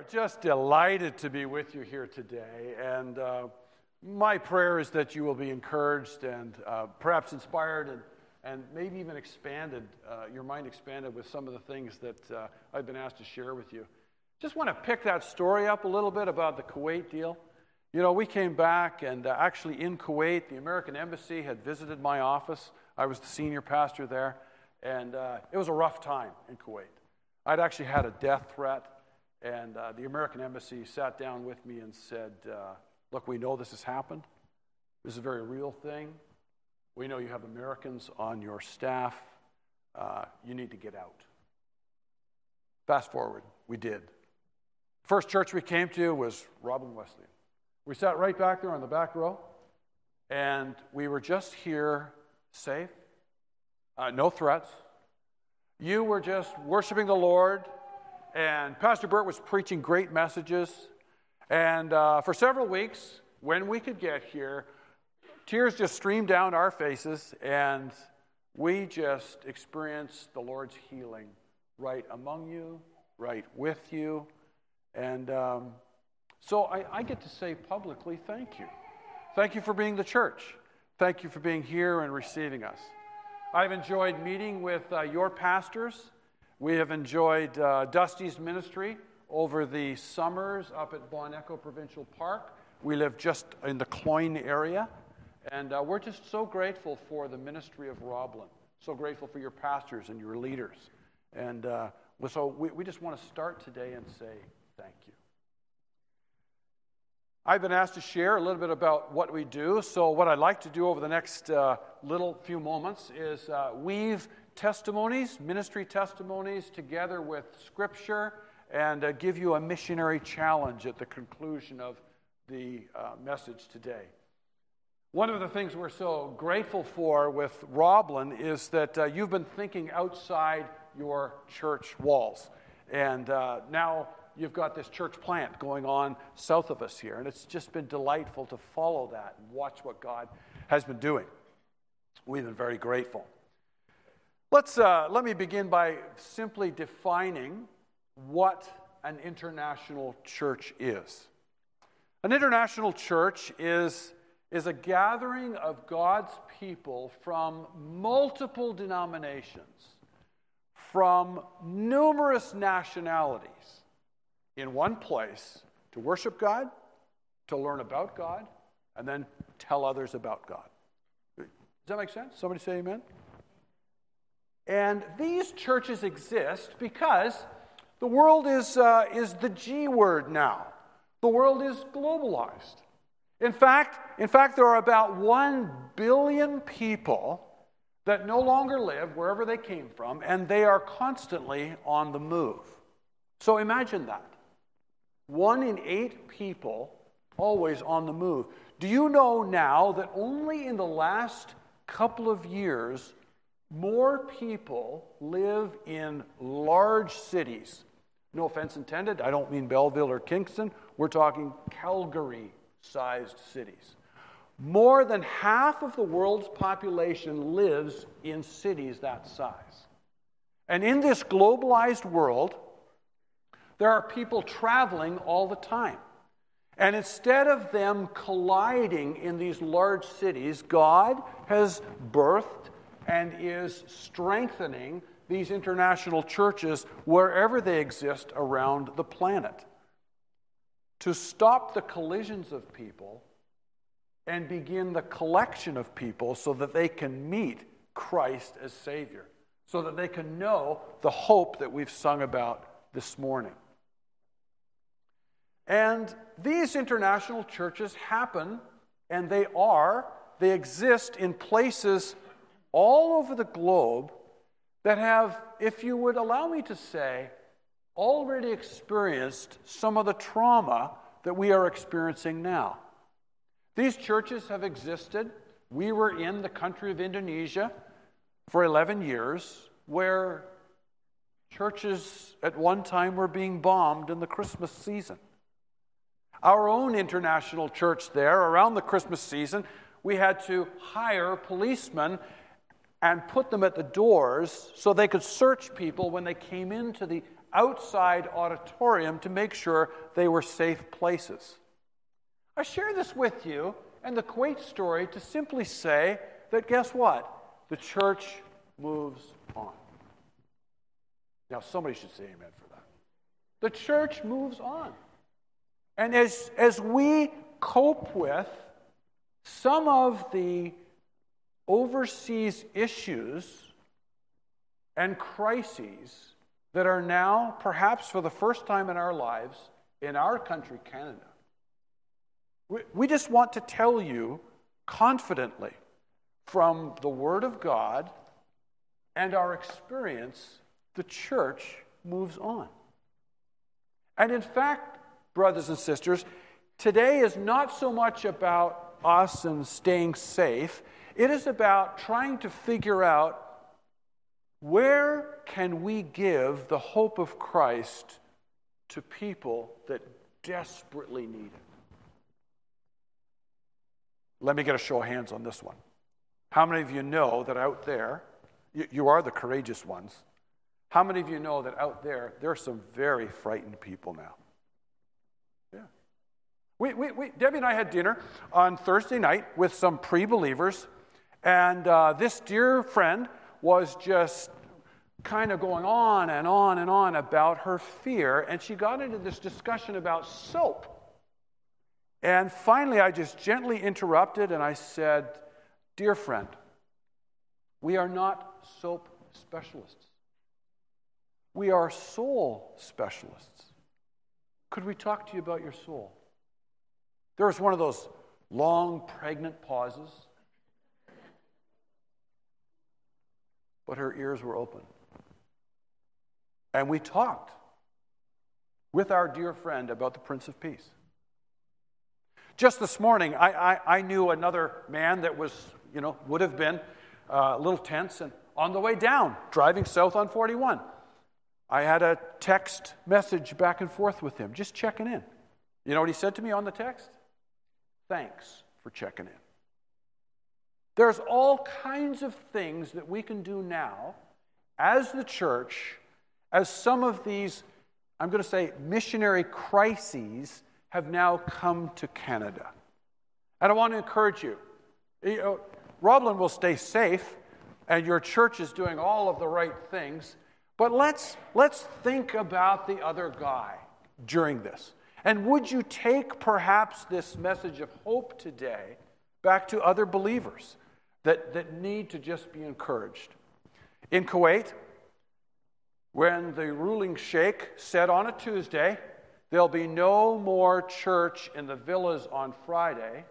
are just delighted to be with you here today. And uh, my prayer is that you will be encouraged and uh, perhaps inspired and, and maybe even expanded, uh, your mind expanded with some of the things that uh, I've been asked to share with you. Just want to pick that story up a little bit about the Kuwait deal. You know, we came back, and uh, actually in Kuwait, the American Embassy had visited my office. I was the senior pastor there, and uh, it was a rough time in Kuwait. I'd actually had a death threat. And uh, the American embassy sat down with me and said, uh, Look, we know this has happened. This is a very real thing. We know you have Americans on your staff. Uh, you need to get out. Fast forward, we did. First church we came to was Roblin Wesleyan. We sat right back there on the back row, and we were just here safe, uh, no threats. You were just worshiping the Lord and Pastor Burt was preaching great messages. And uh, for several weeks, when we could get here, tears just streamed down our faces, and we just experienced the Lord's healing right among you, right with you. And um, so I, I get to say publicly, thank you. Thank you for being the church. Thank you for being here and receiving us. I've enjoyed meeting with uh, your pastors we have enjoyed uh, Dusty's ministry over the summers up at Bon Echo Provincial Park. We live just in the Cloyne area, and uh, we're just so grateful for the ministry of Roblin. So grateful for your pastors and your leaders. And uh, so we, we just want to start today and say thank you. I've been asked to share a little bit about what we do. So, what I'd like to do over the next uh, little few moments is uh, weave testimonies, ministry testimonies, together with scripture, and uh, give you a missionary challenge at the conclusion of the uh, message today. One of the things we're so grateful for with Roblin is that uh, you've been thinking outside your church walls. And uh, now you've got this church plant going on south of us here. And it's just been delightful to follow that and watch what God has been doing. We've been very grateful. Let's, uh, let me begin by simply defining what an international church is. An international church is, is a gathering of God's people from multiple denominations, from numerous nationalities in one place to worship God, to learn about God, and then tell others about God. Does that make sense? Somebody say amen? And these churches exist because the world is, uh, is the G word now. The world is globalized. In fact, in fact, there are about 1 billion people that no longer live wherever they came from, and they are constantly on the move. So imagine that. One in eight people always on the move. Do you know now that only in the last couple of years, more people live in large cities. No offense intended, I don't mean Belleville or Kingston. We're talking Calgary sized cities. More than half of the world's population lives in cities that size. And in this globalized world, there are people traveling all the time. And instead of them colliding in these large cities, God has birthed and is strengthening these international churches wherever they exist around the planet to stop the collisions of people and begin the collection of people so that they can meet Christ as Savior, so that they can know the hope that we've sung about this morning. And these international churches happen, and they are, they exist in places all over the globe that have, if you would allow me to say, already experienced some of the trauma that we are experiencing now. These churches have existed. We were in the country of Indonesia for 11 years, where churches at one time were being bombed in the Christmas season. Our own international church there, around the Christmas season, we had to hire policemen and put them at the doors so they could search people when they came into the outside auditorium to make sure they were safe places. I share this with you and the Kuwait story to simply say that guess what? The church moves on. Now, somebody should say amen for that. The church moves on. And as, as we cope with some of the overseas issues and crises that are now, perhaps for the first time in our lives, in our country, Canada. We, we just want to tell you confidently from the Word of God and our experience, the church moves on. And in fact, brothers and sisters, today is not so much about us and staying safe, it is about trying to figure out where can we give the hope of Christ to people that desperately need it? Let me get a show of hands on this one. How many of you know that out there, you, you are the courageous ones, how many of you know that out there, there are some very frightened people now? We, we, we, Debbie and I had dinner on Thursday night with some pre believers, and uh, this dear friend was just kind of going on and on and on about her fear, and she got into this discussion about soap. And finally, I just gently interrupted and I said, Dear friend, we are not soap specialists. We are soul specialists. Could we talk to you about your soul? There was one of those long, pregnant pauses, but her ears were open. And we talked with our dear friend about the Prince of Peace. Just this morning, I, I, I knew another man that was, you know, would have been uh, a little tense, and on the way down, driving south on 41, I had a text message back and forth with him, just checking in. You know what he said to me on the text? Thanks for checking in. There's all kinds of things that we can do now as the church as some of these, I'm going to say, missionary crises have now come to Canada. And I want to encourage you. you know, Roblin will stay safe, and your church is doing all of the right things, but let's, let's think about the other guy during this. And would you take perhaps this message of hope today back to other believers that, that need to just be encouraged? In Kuwait, when the ruling sheikh said on a Tuesday, there'll be no more church in the villas on Friday,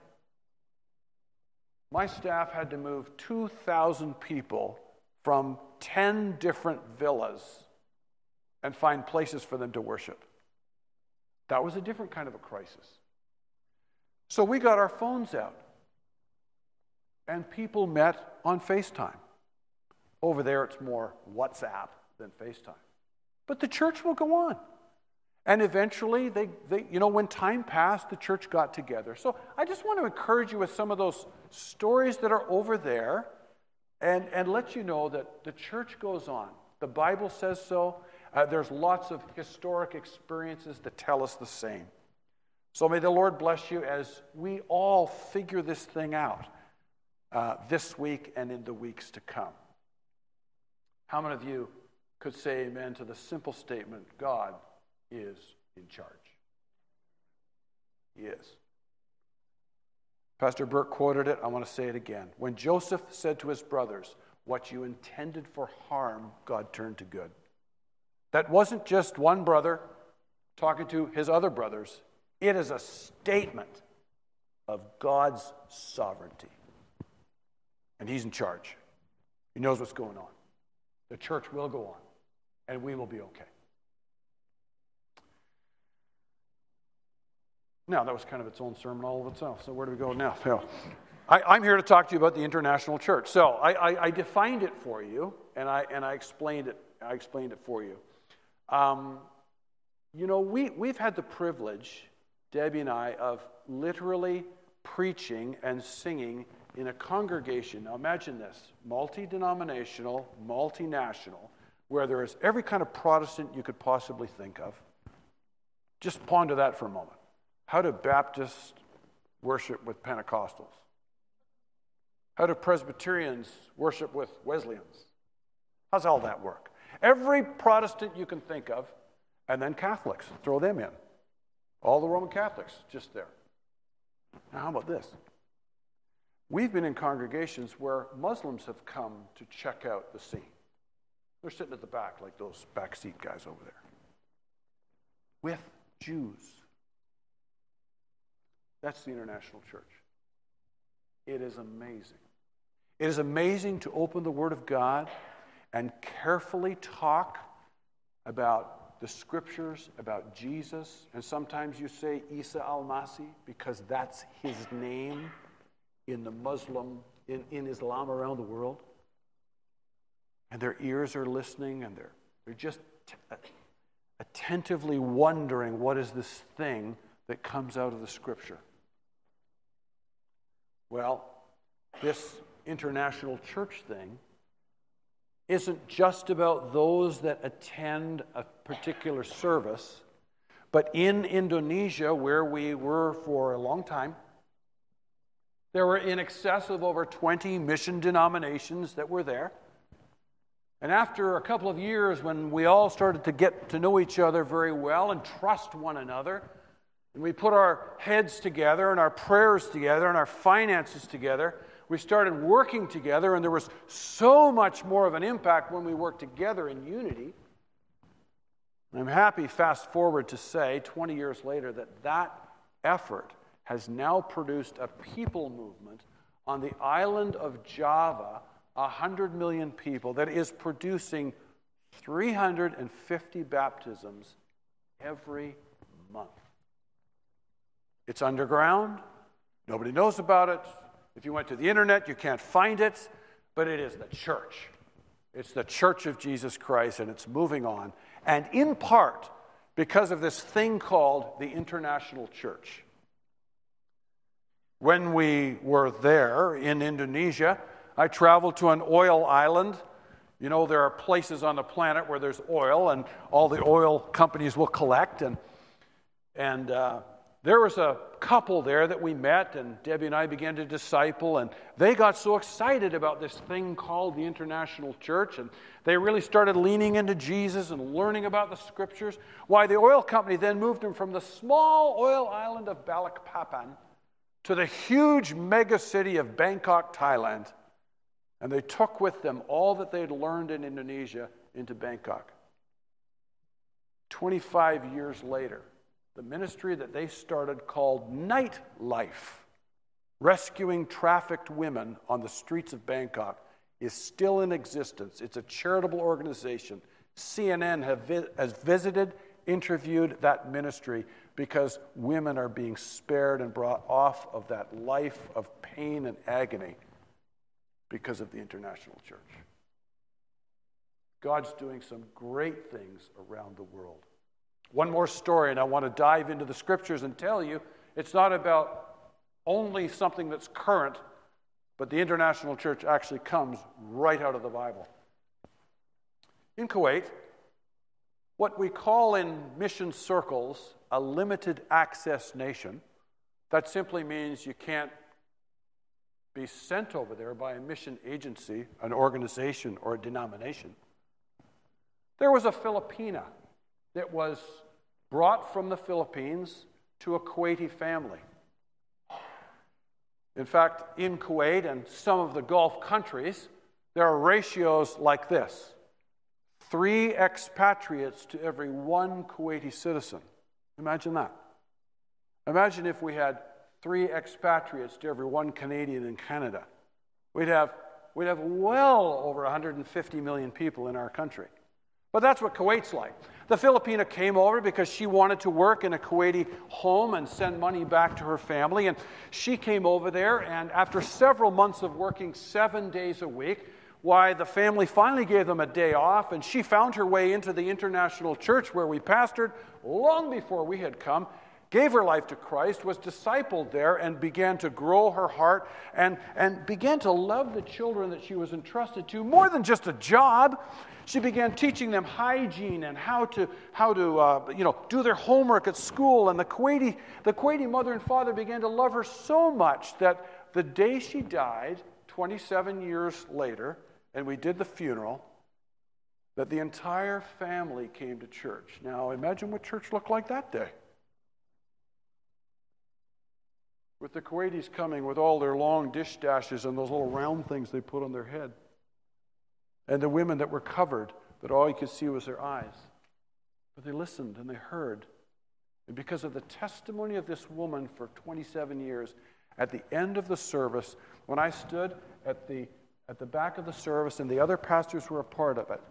my staff had to move 2,000 people from 10 different villas and find places for them to worship. That was a different kind of a crisis. So we got our phones out, and people met on FaceTime. Over there, it's more WhatsApp than FaceTime. But the church will go on. And eventually, they, they, you know, when time passed, the church got together. So I just want to encourage you with some of those stories that are over there and, and let you know that the church goes on. The Bible says so. Uh, there's lots of historic experiences that tell us the same. So may the Lord bless you as we all figure this thing out uh, this week and in the weeks to come. How many of you could say amen to the simple statement God is in charge. He is. Pastor Burke quoted it. I want to say it again. When Joseph said to his brothers, What you intended for harm, God turned to good. That wasn't just one brother talking to his other brothers, it is a statement of God's sovereignty. And he's in charge, he knows what's going on. The church will go on and we will be okay. Now, that was kind of its own sermon all of itself. So, where do we go now? So, I, am here to talk to you about the international church. So, I, I, I, defined it for you, and I, and I explained it. I explained it for you. Um, you know, we, we've had the privilege, Debbie and I, of literally preaching and singing in a congregation. Now, imagine this multi denominational, multinational where there is every kind of Protestant you could possibly think of. Just ponder that for a moment. How do Baptists worship with Pentecostals? How do Presbyterians worship with Wesleyans? How's all that work? Every Protestant you can think of, and then Catholics, throw them in. All the Roman Catholics just there. Now, how about this? We've been in congregations where Muslims have come to check out the scene. They're sitting at the back, like those back seat guys over there, with Jews. That's the international church. It is amazing. It is amazing to open the Word of God and carefully talk about the scriptures, about Jesus. And sometimes you say Isa al Masih because that's his name in the Muslim, in, in Islam around the world. And their ears are listening and they're, they're just t- uh, attentively wondering what is this thing that comes out of the scripture. Well, this international church thing isn't just about those that attend a particular service, but in Indonesia, where we were for a long time, there were in excess of over 20 mission denominations that were there. And after a couple of years, when we all started to get to know each other very well and trust one another, and we put our heads together and our prayers together and our finances together, we started working together, and there was so much more of an impact when we worked together in unity. I'm happy, fast forward, to say 20 years later that that effort has now produced a people movement on the island of Java, 100 million people, that is producing 350 baptisms every month. It's underground, nobody knows about it. If you went to the internet, you can't find it, but it is the church. It's the church of Jesus Christ, and it's moving on. And in part, because of this thing called the international church. When we were there in Indonesia, I traveled to an oil island. You know, there are places on the planet where there's oil, and all the oil companies will collect. And, and uh, there was a couple there that we met, and Debbie and I began to disciple, and they got so excited about this thing called the International Church, and they really started leaning into Jesus and learning about the scriptures. Why, the oil company then moved them from the small oil island of Balikpapan to the huge mega city of Bangkok, Thailand. And they took with them all that they had learned in Indonesia into Bangkok. 25 years later, the ministry that they started called NightLight, rescuing trafficked women on the streets of Bangkok, is still in existence. It's a charitable organization. CNN vi- has visited, interviewed that ministry, because women are being spared and brought off of that life of pain and agony because of the international church. God's doing some great things around the world. One more story, and I want to dive into the scriptures and tell you it's not about only something that's current, but the international church actually comes right out of the Bible. In Kuwait, what we call in mission circles a limited access nation. That simply means you can't be sent over there by a mission agency, an organization, or a denomination. There was a Filipina that was brought from the Philippines to a Kuwaiti family. In fact, in Kuwait and some of the Gulf countries, there are ratios like this three expatriates to every one Kuwaiti citizen. Imagine that. Imagine if we had three expatriates to every one Canadian in Canada. We'd have, we'd have well over 150 million people in our country. But that's what Kuwait's like. The Filipina came over because she wanted to work in a Kuwaiti home and send money back to her family. And she came over there, and after several months of working seven days a week, why the family finally gave them a day off, and she found her way into the international church where we pastored long before we had come. gave her life to Christ, was discipled there, and began to grow her heart and, and began to love the children that she was entrusted to more than just a job. She began teaching them hygiene and how to, how to uh, you know, do their homework at school. And the Kuwaiti, the Kuwaiti mother and father began to love her so much that the day she died, 27 years later, and we did the funeral, that the entire family came to church. Now, imagine what church looked like that day. With the Kuwaitis coming with all their long dish dashes and those little round things they put on their head. And the women that were covered, that all you could see was their eyes. But they listened and they heard. And because of the testimony of this woman for 27 years, at the end of the service, when I stood at the, at the back of the service and the other pastors were a part of it,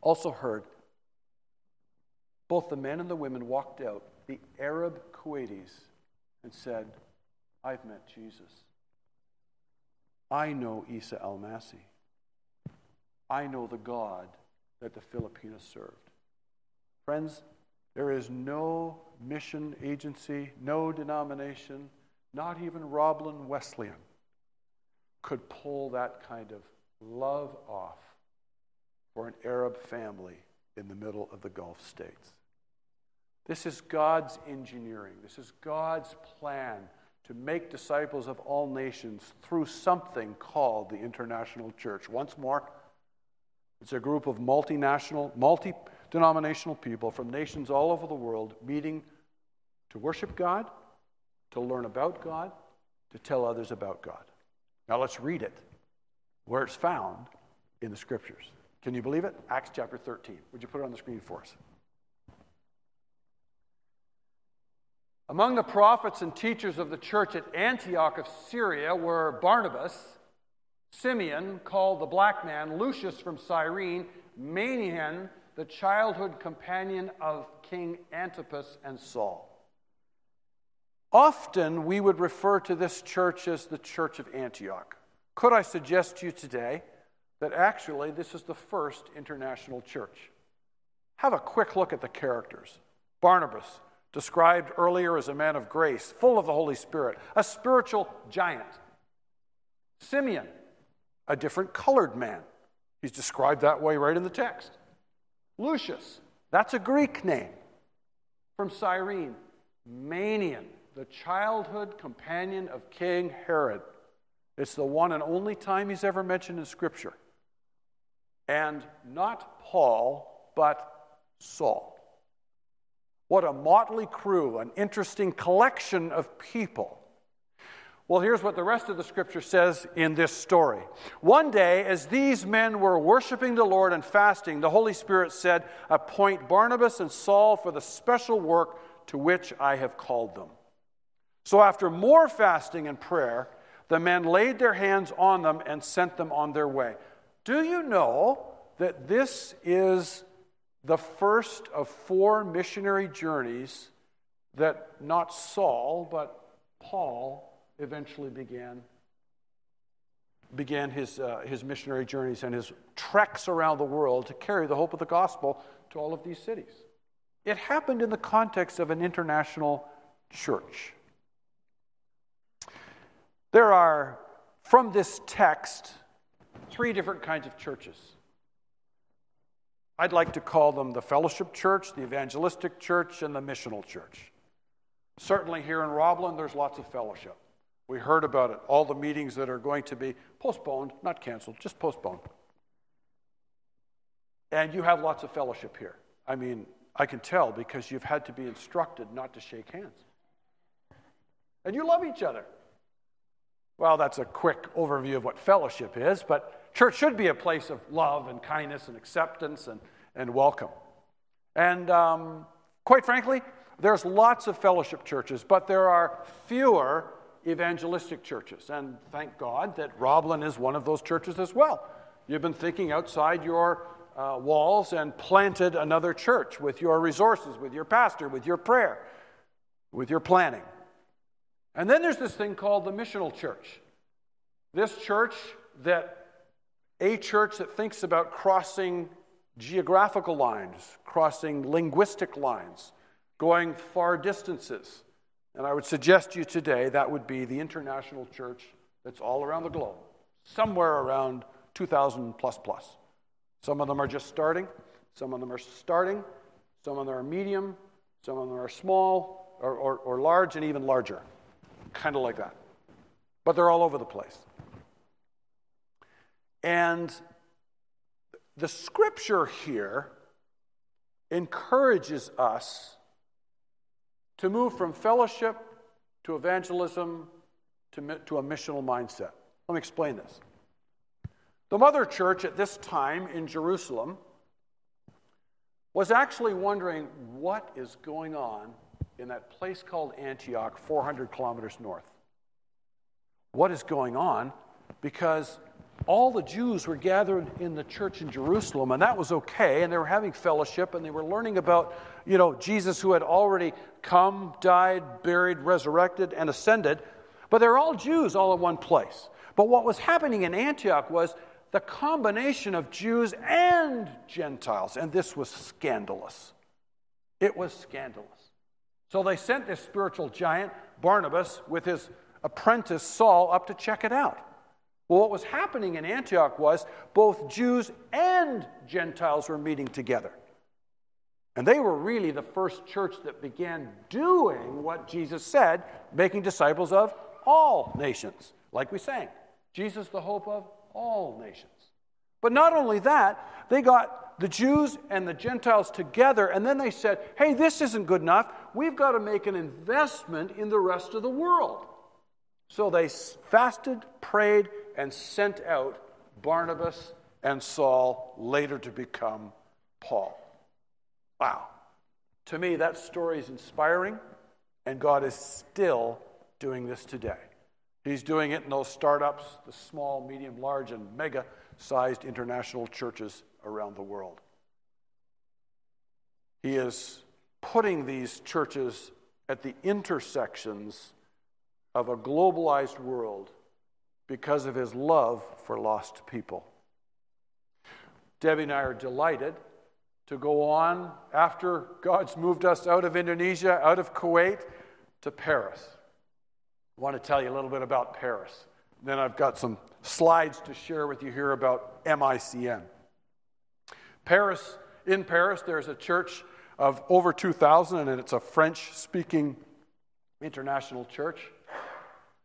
also heard both the men and the women walked out, the Arab Kuwaitis, and said, I've met Jesus. I know Isa Al Masih. I know the God that the Filipinos served. Friends, there is no mission agency, no denomination, not even Roblin Wesleyan could pull that kind of love off for an Arab family in the middle of the Gulf states. This is God's engineering. This is God's plan to make disciples of all nations through something called the international church. Once more, it's a group of multinational, multi denominational people from nations all over the world meeting to worship God, to learn about God, to tell others about God. Now let's read it where it's found in the scriptures. Can you believe it? Acts chapter 13. Would you put it on the screen for us? Among the prophets and teachers of the church at Antioch of Syria were Barnabas, Simeon, called the black man, Lucius from Cyrene, Manaen, the childhood companion of King Antipas and Saul. Often we would refer to this church as the Church of Antioch. Could I suggest to you today that actually this is the first international church. Have a quick look at the characters. Barnabas, described earlier as a man of grace, full of the Holy Spirit, a spiritual giant. Simeon, a different colored man. He's described that way right in the text. Lucius, that's a Greek name from Cyrene. Manaen, the childhood companion of King Herod. It's the one and only time he's ever mentioned in Scripture and not Paul, but Saul. What a motley crew, an interesting collection of people. Well, here's what the rest of the scripture says in this story. One day, as these men were worshiping the Lord and fasting, the Holy Spirit said, Appoint Barnabas and Saul for the special work to which I have called them. So, after more fasting and prayer, the men laid their hands on them and sent them on their way. Do you know that this is the first of four missionary journeys that not Saul, but Paul eventually began? Began his, uh, his missionary journeys and his treks around the world to carry the hope of the gospel to all of these cities. It happened in the context of an international church. There are, from this text, three different kinds of churches. I'd like to call them the fellowship church, the evangelistic church, and the missional church. Certainly here in Roblin, there's lots of fellowship. We heard about it, all the meetings that are going to be postponed, not canceled, just postponed. And you have lots of fellowship here. I mean, I can tell because you've had to be instructed not to shake hands. And you love each other. Well, that's a quick overview of what fellowship is, but church should be a place of love and kindness and acceptance and, and welcome. And um, quite frankly, there's lots of fellowship churches, but there are fewer evangelistic churches. And thank God that Roblin is one of those churches as well. You've been thinking outside your uh, walls and planted another church with your resources, with your pastor, with your prayer, with your planning. And then there's this thing called the missional church. This church that a church that thinks about crossing geographical lines, crossing linguistic lines, going far distances. And I would suggest to you today that would be the international church that's all around the globe, somewhere around 2,000 plus plus. Some of them are just starting, some of them are starting, some of them are medium, some of them are small or, or, or large and even larger, kind of like that. But they're all over the place. And the scripture here encourages us to move from fellowship to evangelism to, to a missional mindset. Let me explain this. The mother church at this time in Jerusalem was actually wondering what is going on in that place called Antioch, 400 kilometers north. What is going on? Because all the Jews were gathered in the church in Jerusalem, and that was okay, and they were having fellowship, and they were learning about, you know, Jesus who had already come, died, buried, resurrected, and ascended. But they're all Jews all in one place. But what was happening in Antioch was the combination of Jews and Gentiles, and this was scandalous. It was scandalous. So they sent this spiritual giant, Barnabas, with his apprentice Saul up to check it out. Well, what was happening in Antioch was both Jews and Gentiles were meeting together. And they were really the first church that began doing what Jesus said, making disciples of all nations, like we sang. Jesus, the hope of all nations. But not only that, they got the Jews and the Gentiles together, and then they said, hey, this isn't good enough. We've got to make an investment in the rest of the world. So they fasted, prayed, and sent out Barnabas and Saul, later to become Paul. Wow. To me, that story is inspiring, and God is still doing this today. He's doing it in those startups, the small, medium, large, and mega sized international churches around the world. He is putting these churches at the intersections of a globalized world because of his love for lost people. Debbie and I are delighted to go on after God's moved us out of Indonesia, out of Kuwait, to Paris. I want to tell you a little bit about Paris. Then I've got some slides to share with you here about MICN. Paris, in Paris, there's a church of over 2,000, and it's a French speaking international church.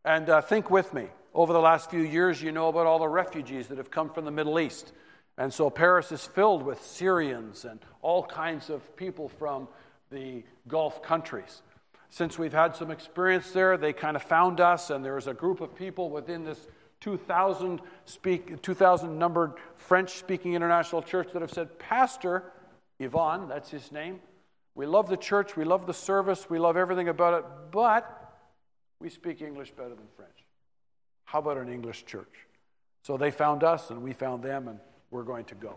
And uh, think with me over the last few years, you know about all the refugees that have come from the Middle East. And so Paris is filled with Syrians and all kinds of people from the Gulf countries. Since we've had some experience there, they kind of found us, and there was a group of people within this 2,000 speak, 2,000 numbered French speaking international church that have said, Pastor Yvon, that's his name, we love the church, we love the service, we love everything about it, but we speak English better than French. How about an English church? So they found us and we found them, and we're going to go.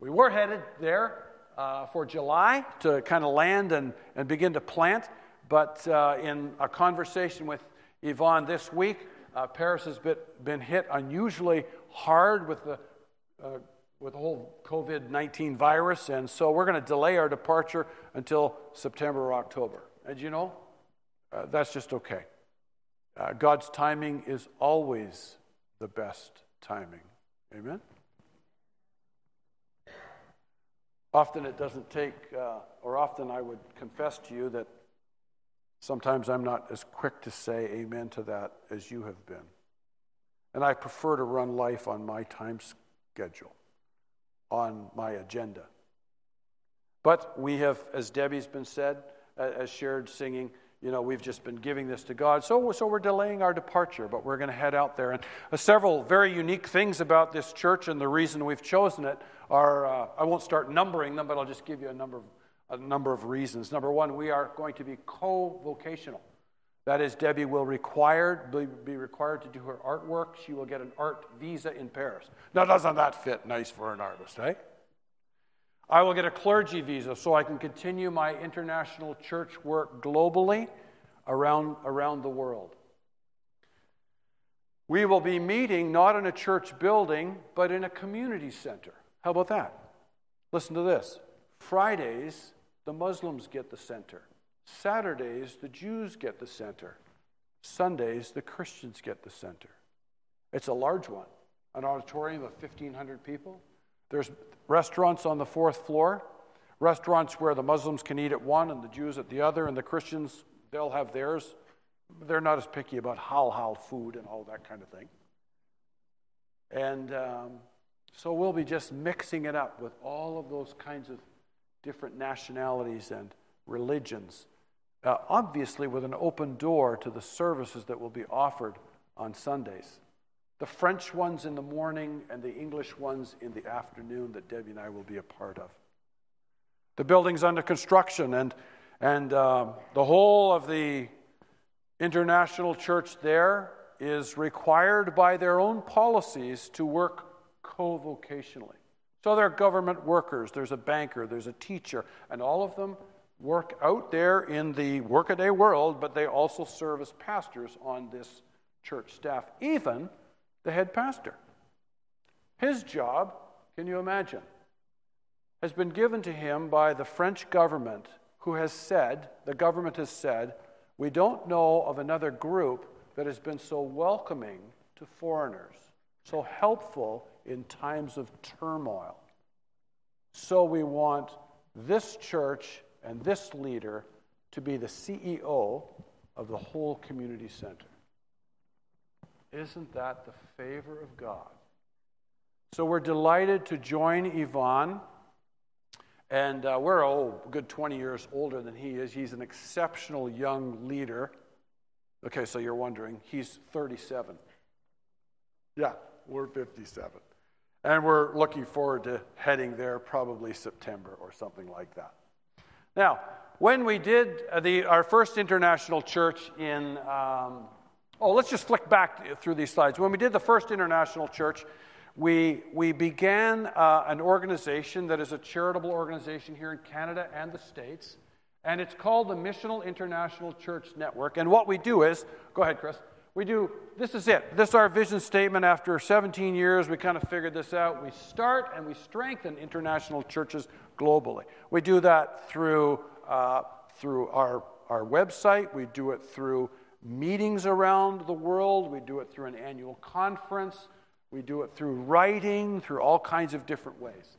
We were headed there uh, for July to kind of land and, and begin to plant, but uh, in a conversation with Yvon this week, uh, Paris has been, been hit unusually hard with the, uh, with the whole COVID 19 virus, and so we're going to delay our departure until September or October. And you know, uh, that's just okay. Uh, God's timing is always the best timing. Amen? Often it doesn't take, uh, or often I would confess to you that sometimes I'm not as quick to say amen to that as you have been. And I prefer to run life on my time schedule, on my agenda. But we have, as Debbie's been said, as shared singing, you know, we've just been giving this to God. So, so we're delaying our departure, but we're going to head out there. And uh, several very unique things about this church and the reason we've chosen it are uh, I won't start numbering them, but I'll just give you a number, of, a number of reasons. Number one, we are going to be co vocational. That is, Debbie will required, be required to do her artwork. She will get an art visa in Paris. Now, doesn't that fit nice for an artist, eh? I will get a clergy visa so I can continue my international church work globally around, around the world. We will be meeting not in a church building, but in a community center. How about that? Listen to this Fridays the Muslims get the center. Saturdays, the Jews get the center. Sundays, the Christians get the center. It's a large one, an auditorium of 1,500 people. There's restaurants on the fourth floor, restaurants where the Muslims can eat at one and the Jews at the other, and the Christians, they'll have theirs. They're not as picky about halal food and all that kind of thing. And um, so we'll be just mixing it up with all of those kinds of different nationalities and religions. Uh, obviously, with an open door to the services that will be offered on Sundays. The French ones in the morning and the English ones in the afternoon that Debbie and I will be a part of. The building's under construction, and, and uh, the whole of the international church there is required by their own policies to work co vocationally. So there are government workers, there's a banker, there's a teacher, and all of them work out there in the workaday world, but they also serve as pastors on this church staff, even the head pastor. His job, can you imagine, has been given to him by the French government, who has said, the government has said, we don't know of another group that has been so welcoming to foreigners, so helpful in times of turmoil. So we want this church and this leader to be the CEO of the whole community center. Isn't that the favor of God? So we're delighted to join Yvon. And uh, we're oh, a good 20 years older than he is. He's an exceptional young leader. Okay, so you're wondering, he's 37. Yeah, we're 57. And we're looking forward to heading there probably September or something like that. Now, when we did uh, the, our first international church in, um, oh, let's just flick back through these slides. When we did the first international church, we, we began uh, an organization that is a charitable organization here in Canada and the States, and it's called the Missional International Church Network. And what we do is, go ahead, Chris. We do, this is it. This is our vision statement. After 17 years, we kind of figured this out. We start and we strengthen international churches globally. We do that through, uh, through our, our website, we do it through meetings around the world, we do it through an annual conference, we do it through writing, through all kinds of different ways.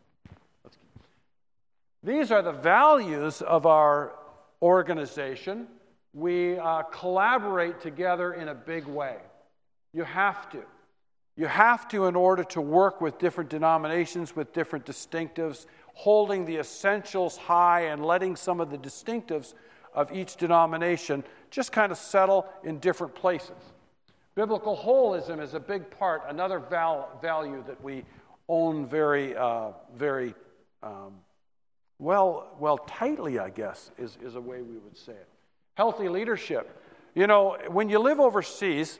These are the values of our organization. We uh, collaborate together in a big way. You have to. You have to in order to work with different denominations, with different distinctives, holding the essentials high and letting some of the distinctives of each denomination just kind of settle in different places. Biblical holism is a big part, another val- value that we own very, uh, very um, well, well, tightly, I guess, is, is a way we would say it. Healthy leadership. You know, when you live overseas,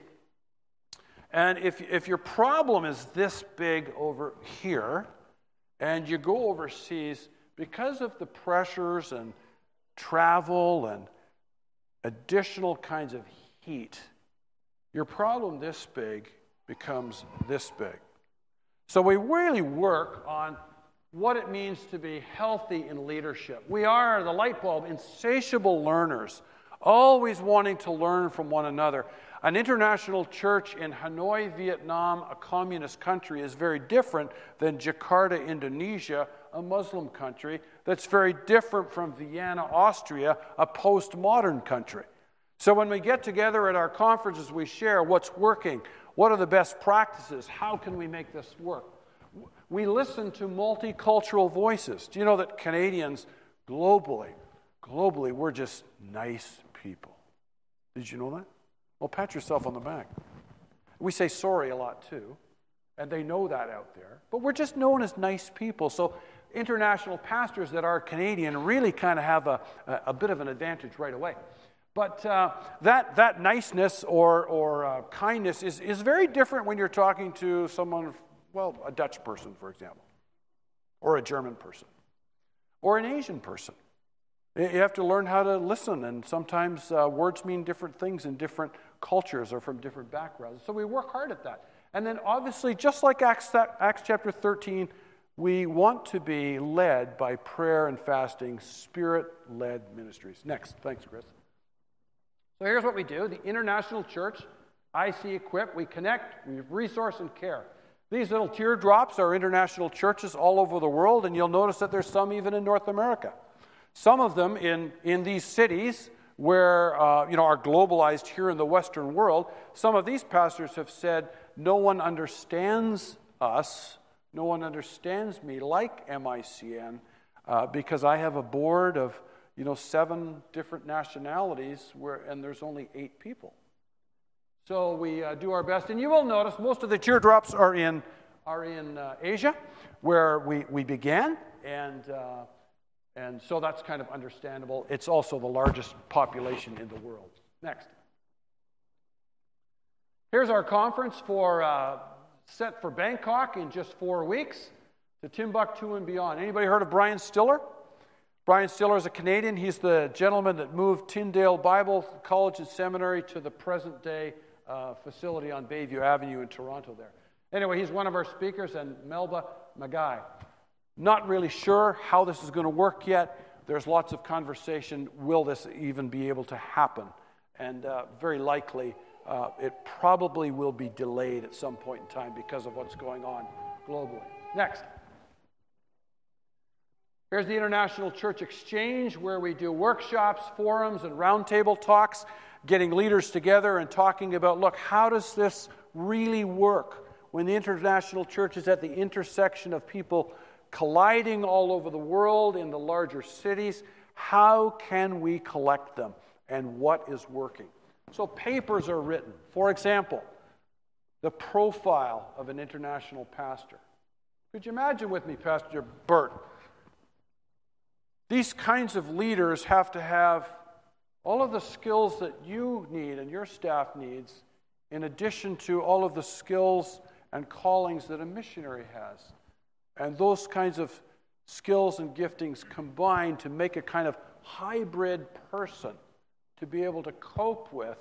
and if, if your problem is this big over here, and you go overseas, because of the pressures and travel and additional kinds of heat, your problem this big becomes this big. So we really work on what it means to be healthy in leadership. We are the light bulb, insatiable learners, always wanting to learn from one another. An international church in Hanoi, Vietnam, a communist country, is very different than Jakarta, Indonesia, a Muslim country, that's very different from Vienna, Austria, a postmodern country. So when we get together at our conferences, we share what's working, what are the best practices, how can we make this work. We listen to multicultural voices. Do you know that Canadians globally, globally, we're just nice people? Did you know that? Well, pat yourself on the back. We say sorry a lot too, and they know that out there. But we're just known as nice people. So international pastors that are Canadian really kind of have a, a, a bit of an advantage right away. But uh, that, that niceness or, or uh, kindness is, is very different when you're talking to someone, well, a Dutch person, for example, or a German person, or an Asian person. You have to learn how to listen, and sometimes uh, words mean different things in different cultures or from different backgrounds. So we work hard at that. And then, obviously, just like Acts, Acts chapter 13, We want to be led by prayer and fasting, spirit led ministries. Next. Thanks, Chris. So here's what we do the International Church, IC Equip, we connect, we resource and care. These little teardrops are international churches all over the world, and you'll notice that there's some even in North America. Some of them in, in these cities where uh, you know, are globalized here in the Western world, some of these pastors have said, No one understands us, no one understands me like MICN, uh, because I have a board of you know, seven different nationalities, where, and there's only eight people. So we uh, do our best. And you will notice most of the teardrops are in, are in uh, Asia, where we, we began. And, uh, and so that's kind of understandable. It's also the largest population in the world. Next. Here's our conference for uh, set for Bangkok in just four weeks to Timbuktu and beyond. Anybody heard of Brian Stiller? Brian Stiller is a Canadian. He's the gentleman that moved Tyndale Bible College and Seminary to the present day uh, facility on Bayview Avenue in Toronto there. Anyway, he's one of our speakers, and Melba Maggay. Not really sure how this is going to work yet. There's lots of conversation. Will this even be able to happen? And uh, very likely, uh, it probably will be delayed at some point in time because of what's going on globally. Next. Here's the International Church Exchange, where we do workshops, forums, and roundtable talks getting leaders together and talking about look, how does this really work when the international church is at the intersection of people colliding all over the world in the larger cities? How can we collect them and what is working? So, papers are written. For example, the profile of an international pastor. Could you imagine with me, Pastor Bert? These kinds of leaders have to have all of the skills that you need and your staff needs, in addition to all of the skills and callings that a missionary has. And those kinds of skills and giftings combine to make a kind of hybrid person to be able to cope with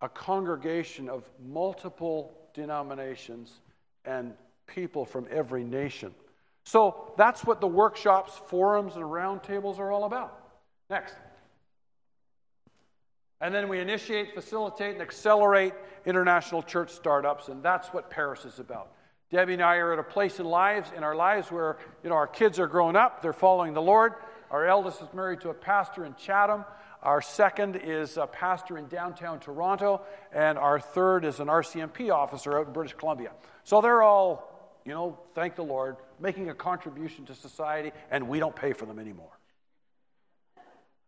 a congregation of multiple denominations and people from every nation. So that's what the workshops, forums, and roundtables are all about. Next. And then we initiate, facilitate, and accelerate international church startups, and that's what Paris is about. Debbie and I are at a place in lives in our lives where you know our kids are growing up, they're following the Lord. Our eldest is married to a pastor in Chatham. Our second is a pastor in downtown Toronto, and our third is an RCMP officer out in British Columbia. So they're all, you know, thank the Lord, making a contribution to society, and we don't pay for them anymore.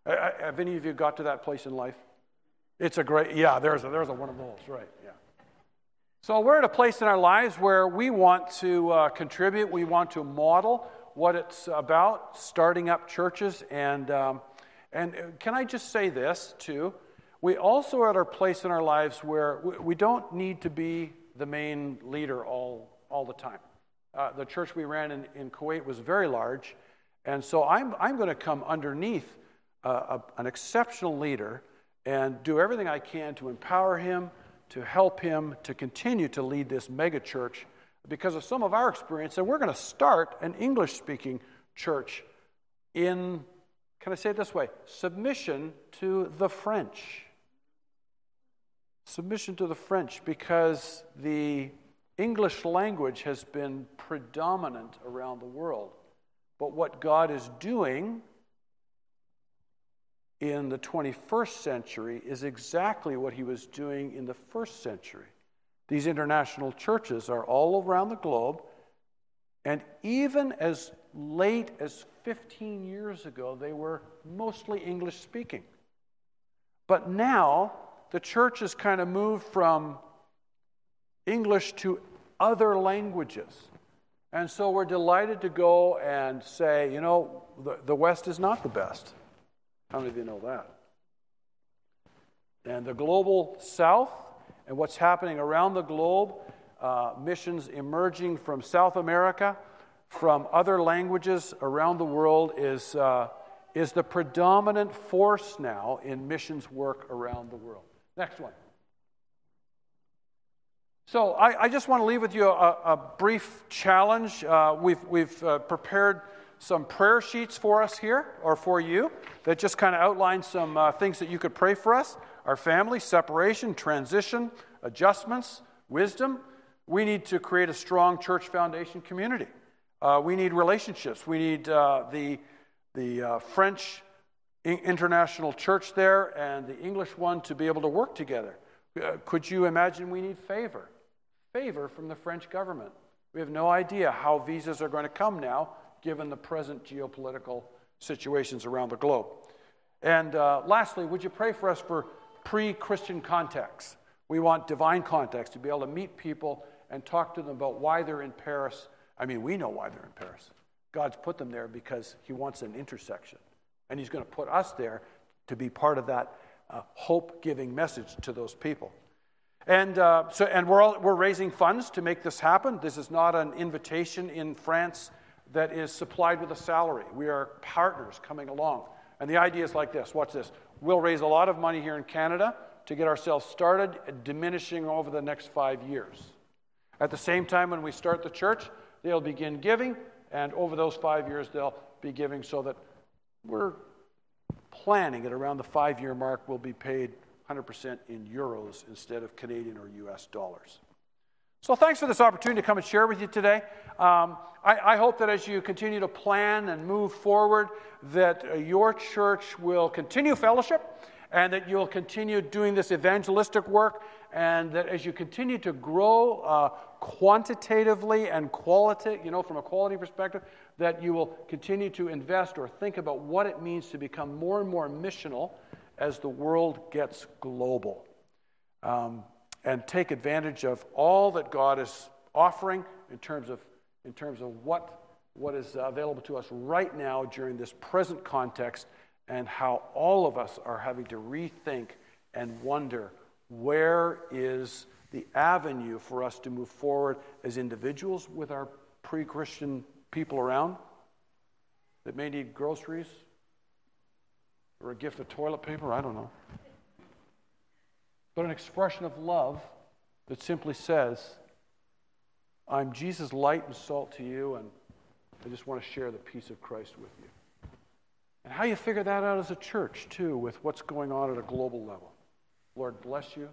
Have any of you got to that place in life? It's a great, yeah, there's a, there's a one of those, right, yeah. So we're at a place in our lives where we want to uh, contribute, we want to model what it's about, starting up churches. And, um, and uh, can I just say this, too? We also are at our place in our lives where we, don't need to be the main leader all, all the time. Uh, the church we ran in, in Kuwait was very large, and so I'm, I'm going to come underneath uh, a, an exceptional leader and do everything I can to empower him, to help him to continue to lead this mega church because of some of our experience. And we're going to start an English speaking church in, can I say it this way? Submission to the French. Submission to the French because the English language has been predominant around the world. But what God is doing in the 21st century is exactly what he was doing in the first century. These international churches are all around the globe, and even as late as 15 years ago, they were mostly English speaking. But now, the church has kind of moved from English to other languages. And so we're delighted to go and say, you know, the, the West is not the best. How many of you know that? And the global south and what's happening around the globe, uh, missions emerging from South America, from other languages around the world, is, uh, is the predominant force now in missions work around the world. Next one. So I, I, just want to leave with you a, a brief challenge. Uh, we've we've uh, prepared some prayer sheets for us here, or for you, that just kind of outline some uh, things that you could pray for us our family, separation, transition, adjustments, wisdom. We need to create a strong church foundation community. Uh, we need relationships. We need uh, the, the uh, French international church there and the English one to be able to work together. Uh, could you imagine we need favor? Favor from the French government. We have no idea how visas are going to come now, given the present geopolitical situations around the globe. And uh, lastly, would you pray for us for pre Christian contacts? We want divine contacts to be able to meet people and talk to them about why they're in Paris. I mean, we know why they're in Paris. God's put them there because He wants an intersection. And He's going to put us there to be part of that uh, hope giving message to those people. And, uh, so, and we're, all, we're raising funds to make this happen. This is not an invitation in France that is supplied with a salary. We are partners coming along. And the idea is like this watch this. We'll raise a lot of money here in Canada to get ourselves started, diminishing over the next five years. At the same time, when we start the church, they'll begin giving, and over those five years, they'll be giving so that we're planning at around the five year mark, we'll be paid 100% in euros instead of Canadian or US dollars. So, thanks for this opportunity to come and share with you today. Um, I, I, hope that as you continue to plan and move forward, that uh, your church will continue fellowship and that you'll continue doing this evangelistic work, and that as you continue to grow uh, quantitatively and quality, you know, from a quality perspective, that you will continue to invest or think about what it means to become more and more missional as the world gets global. Um, and take advantage of all that God is offering in terms of, in terms of what, what is available to us right now during this present context and how all of us are having to rethink and wonder where is the avenue for us to move forward as individuals with our pre Christian people around that may need groceries or a gift of toilet paper, I don't know but an expression of love that simply says, I'm Jesus' light and salt to you, and I just want to share the peace of Christ with you. And how you figure that out as a church, too, with what's going on at a global level. Lord bless you.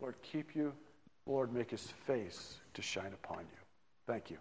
Lord keep you. Lord make his face to shine upon you. Thank you.